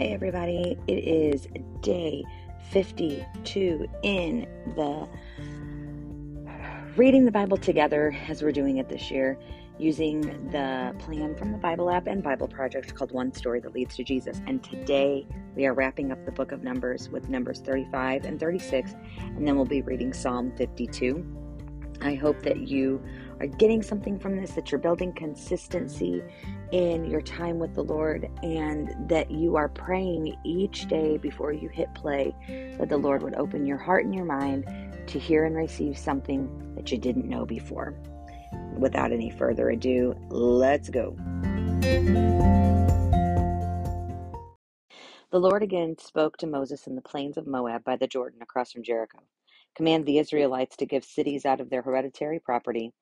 Hey, everybody, it is day 52 in the reading the Bible together as we're doing it this year using the plan from the Bible app and Bible project called One Story That Leads to Jesus. And today we are wrapping up the book of Numbers with Numbers 35 and 36, and then we'll be reading Psalm 52. I hope that you are getting something from this, that you're building consistency in your time with the Lord, and that you are praying each day before you hit play that the Lord would open your heart and your mind to hear and receive something that you didn't know before. Without any further ado, let's go. The Lord again spoke to Moses in the plains of Moab by the Jordan across from Jericho. Command the Israelites to give cities out of their hereditary property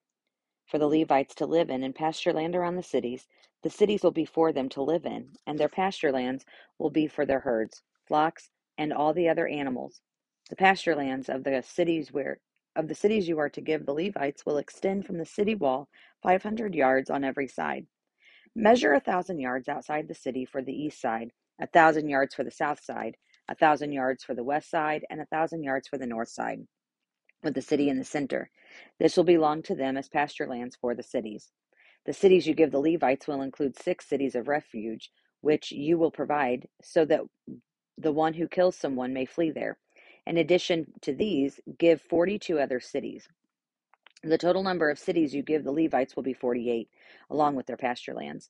for the Levites to live in and pasture land around the cities. The cities will be for them to live in, and their pasture lands will be for their herds, flocks, and all the other animals. The pasture lands of the cities where of the cities you are to give the Levites will extend from the city wall 500 yards on every side. Measure a thousand yards outside the city for the east side, a thousand yards for the south side, a thousand yards for the west side, and a thousand yards for the north side, with the city in the center. This will belong to them as pasture lands for the cities. The cities you give the Levites will include six cities of refuge, which you will provide, so that the one who kills someone may flee there. In addition to these, give 42 other cities. The total number of cities you give the Levites will be 48, along with their pasture lands.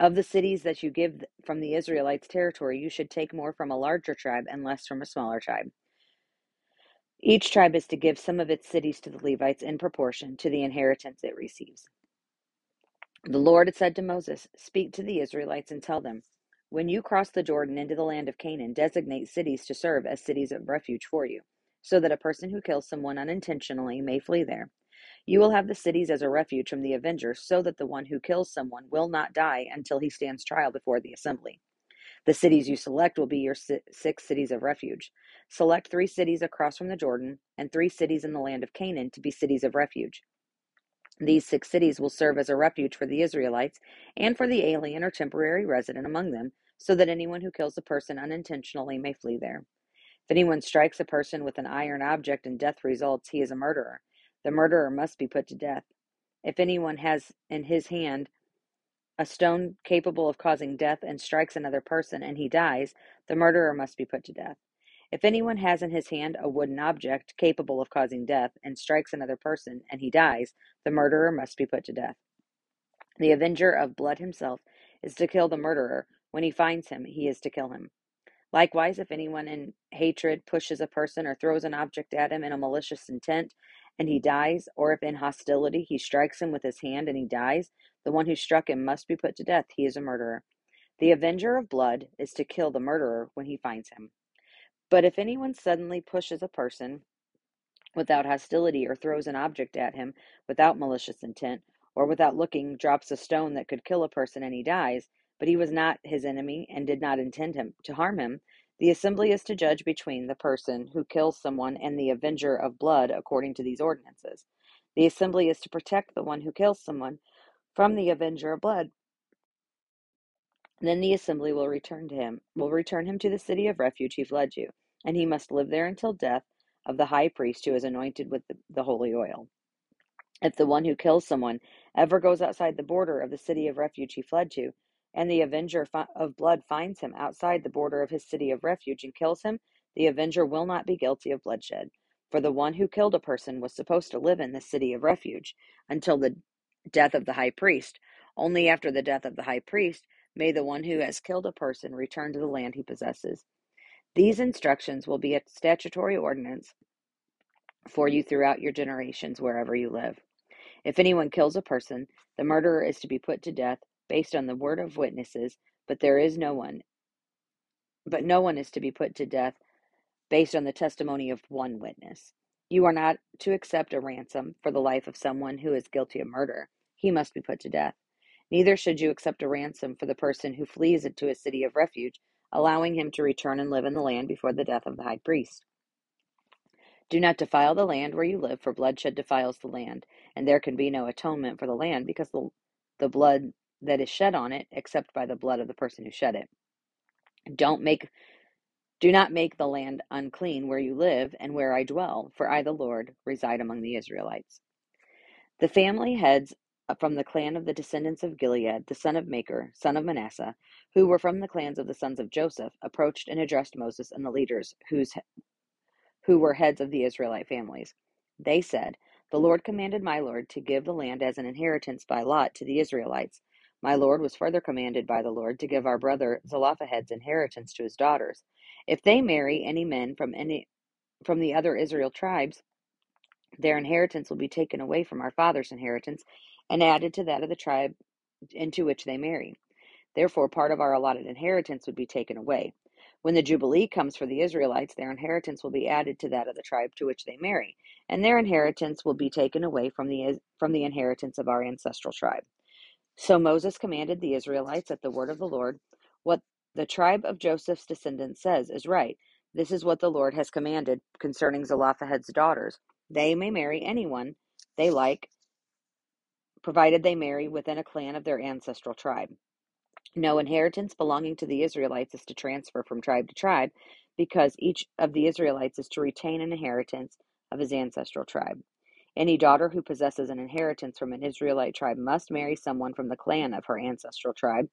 Of the cities that you give from the Israelites' territory, you should take more from a larger tribe and less from a smaller tribe. Each tribe is to give some of its cities to the Levites in proportion to the inheritance it receives. The Lord had said to Moses, Speak to the Israelites and tell them, When you cross the Jordan into the land of Canaan, designate cities to serve as cities of refuge for you, so that a person who kills someone unintentionally may flee there. You will have the cities as a refuge from the avenger, so that the one who kills someone will not die until he stands trial before the assembly. The cities you select will be your six cities of refuge. Select three cities across from the Jordan and three cities in the land of Canaan to be cities of refuge. These six cities will serve as a refuge for the Israelites and for the alien or temporary resident among them, so that anyone who kills a person unintentionally may flee there. If anyone strikes a person with an iron object and death results, he is a murderer. The murderer must be put to death. If anyone has in his hand a stone capable of causing death and strikes another person and he dies, the murderer must be put to death. If anyone has in his hand a wooden object capable of causing death and strikes another person and he dies, the murderer must be put to death. The avenger of blood himself is to kill the murderer. When he finds him, he is to kill him. Likewise, if anyone in hatred pushes a person or throws an object at him in a malicious intent, and he dies, or if in hostility he strikes him with his hand and he dies, the one who struck him must be put to death. He is a murderer. The avenger of blood is to kill the murderer when he finds him. But if anyone suddenly pushes a person without hostility or throws an object at him without malicious intent, or without looking drops a stone that could kill a person and he dies, but he was not his enemy and did not intend him to harm him, the assembly is to judge between the person who kills someone and the avenger of blood according to these ordinances. The assembly is to protect the one who kills someone from the avenger of blood. Then the assembly will return to him, will return him to the city of refuge he fled to, and he must live there until death of the high priest who is anointed with the, the holy oil. If the one who kills someone ever goes outside the border of the city of refuge he fled to, and the avenger of blood finds him outside the border of his city of refuge and kills him, the avenger will not be guilty of bloodshed. For the one who killed a person was supposed to live in the city of refuge until the death of the high priest. Only after the death of the high priest may the one who has killed a person return to the land he possesses. These instructions will be a statutory ordinance for you throughout your generations wherever you live. If anyone kills a person, the murderer is to be put to death based on the word of witnesses, but there is no one but no one is to be put to death based on the testimony of one witness. You are not to accept a ransom for the life of someone who is guilty of murder he must be put to death. Neither should you accept a ransom for the person who flees into a city of refuge, allowing him to return and live in the land before the death of the high priest. Do not defile the land where you live, for bloodshed defiles the land, and there can be no atonement for the land because the, the blood that is shed on it, except by the blood of the person who shed it. Don't make do not make the land unclean where you live and where I dwell, for I the Lord reside among the Israelites. The family heads Uh, from the clan of the descendants of Gilead, the son of Machir, son of Manasseh, who were from the clans of the sons of Joseph, approached and addressed Moses and the leaders whose who were heads of the Israelite families. They said, The Lord commanded my Lord to give the land as an inheritance by lot to the Israelites. My Lord was further commanded by the Lord to give our brother Zelophehad's inheritance to his daughters. If they marry any men from any from the other Israel tribes, their inheritance will be taken away from our father's inheritance and added to that of the tribe into which they marry. Therefore, part of our allotted inheritance would be taken away. When the Jubilee comes for the Israelites, their inheritance will be added to that of the tribe to which they marry, and their inheritance will be taken away from the, from the inheritance of our ancestral tribe. So Moses commanded the Israelites at the word of the Lord, What the tribe of Joseph's descendants says is right. This is what the Lord has commanded concerning Zelophehad's daughters. They may marry anyone they like, provided they marry within a clan of their ancestral tribe. No inheritance belonging to the Israelites is to transfer from tribe to tribe, because each of the Israelites is to retain an inheritance of his ancestral tribe. Any daughter who possesses an inheritance from an Israelite tribe must marry someone from the clan of her ancestral tribe,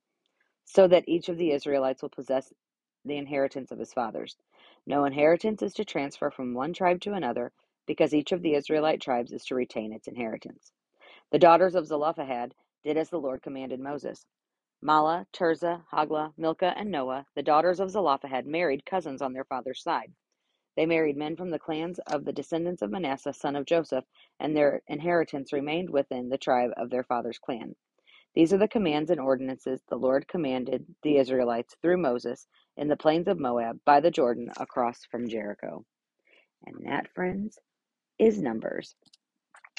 so that each of the Israelites will possess the inheritance of his fathers. No inheritance is to transfer from one tribe to another, because each of the Israelite tribes is to retain its inheritance. The daughters of Zelophehad did as the Lord commanded Moses. Mahlah, Tirzah, Hoglah, Milcah, and Noah, the daughters of Zelophehad, married cousins on their father's side. They married men from the clans of the descendants of Manasseh, son of Joseph, and their inheritance remained within the tribe of their father's clan. These are the commands and ordinances the Lord commanded the Israelites through Moses in the plains of Moab by the Jordan across from Jericho. And that, friends, is Numbers.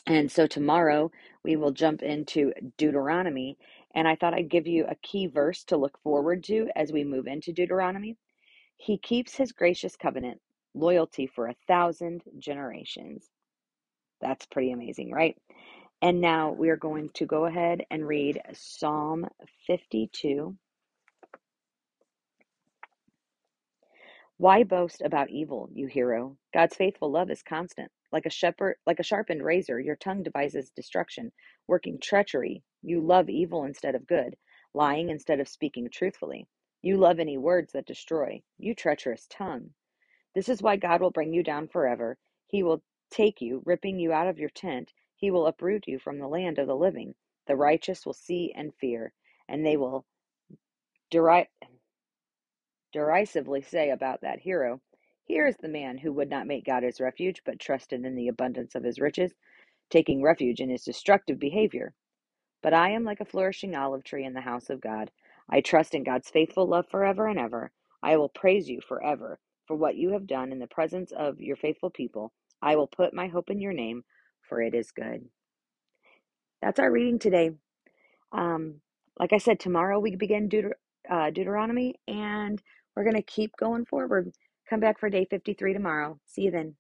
And so tomorrow we will jump into Deuteronomy. And I thought I'd give you a key verse to look forward to as we move into Deuteronomy. He keeps his gracious covenant, loyalty for a thousand generations. That's pretty amazing, right? And now we are going to go ahead and read Psalm 52. Why boast about evil, you hero? God's faithful love is constant. Like a shepherd, like a sharpened razor, your tongue devises destruction, working treachery. You love evil instead of good, lying instead of speaking truthfully. You love any words that destroy. You treacherous tongue. This is why God will bring you down forever. He will take you, ripping you out of your tent. He will uproot you from the land of the living. The righteous will see and fear, and they will deri- derisively say about that hero, Here is the man who would not make God his refuge, but trusted in the abundance of his riches, taking refuge in his destructive behavior. But I am like a flourishing olive tree in the house of God. I trust in God's faithful love forever and ever. I will praise you forever for what you have done in the presence of your faithful people. I will put my hope in your name, for it is good. That's our reading today. Um, like I said, tomorrow we begin Deuter- uh, Deuteronomy, and we're going to keep going forward. Come back for day 53 tomorrow. See you then.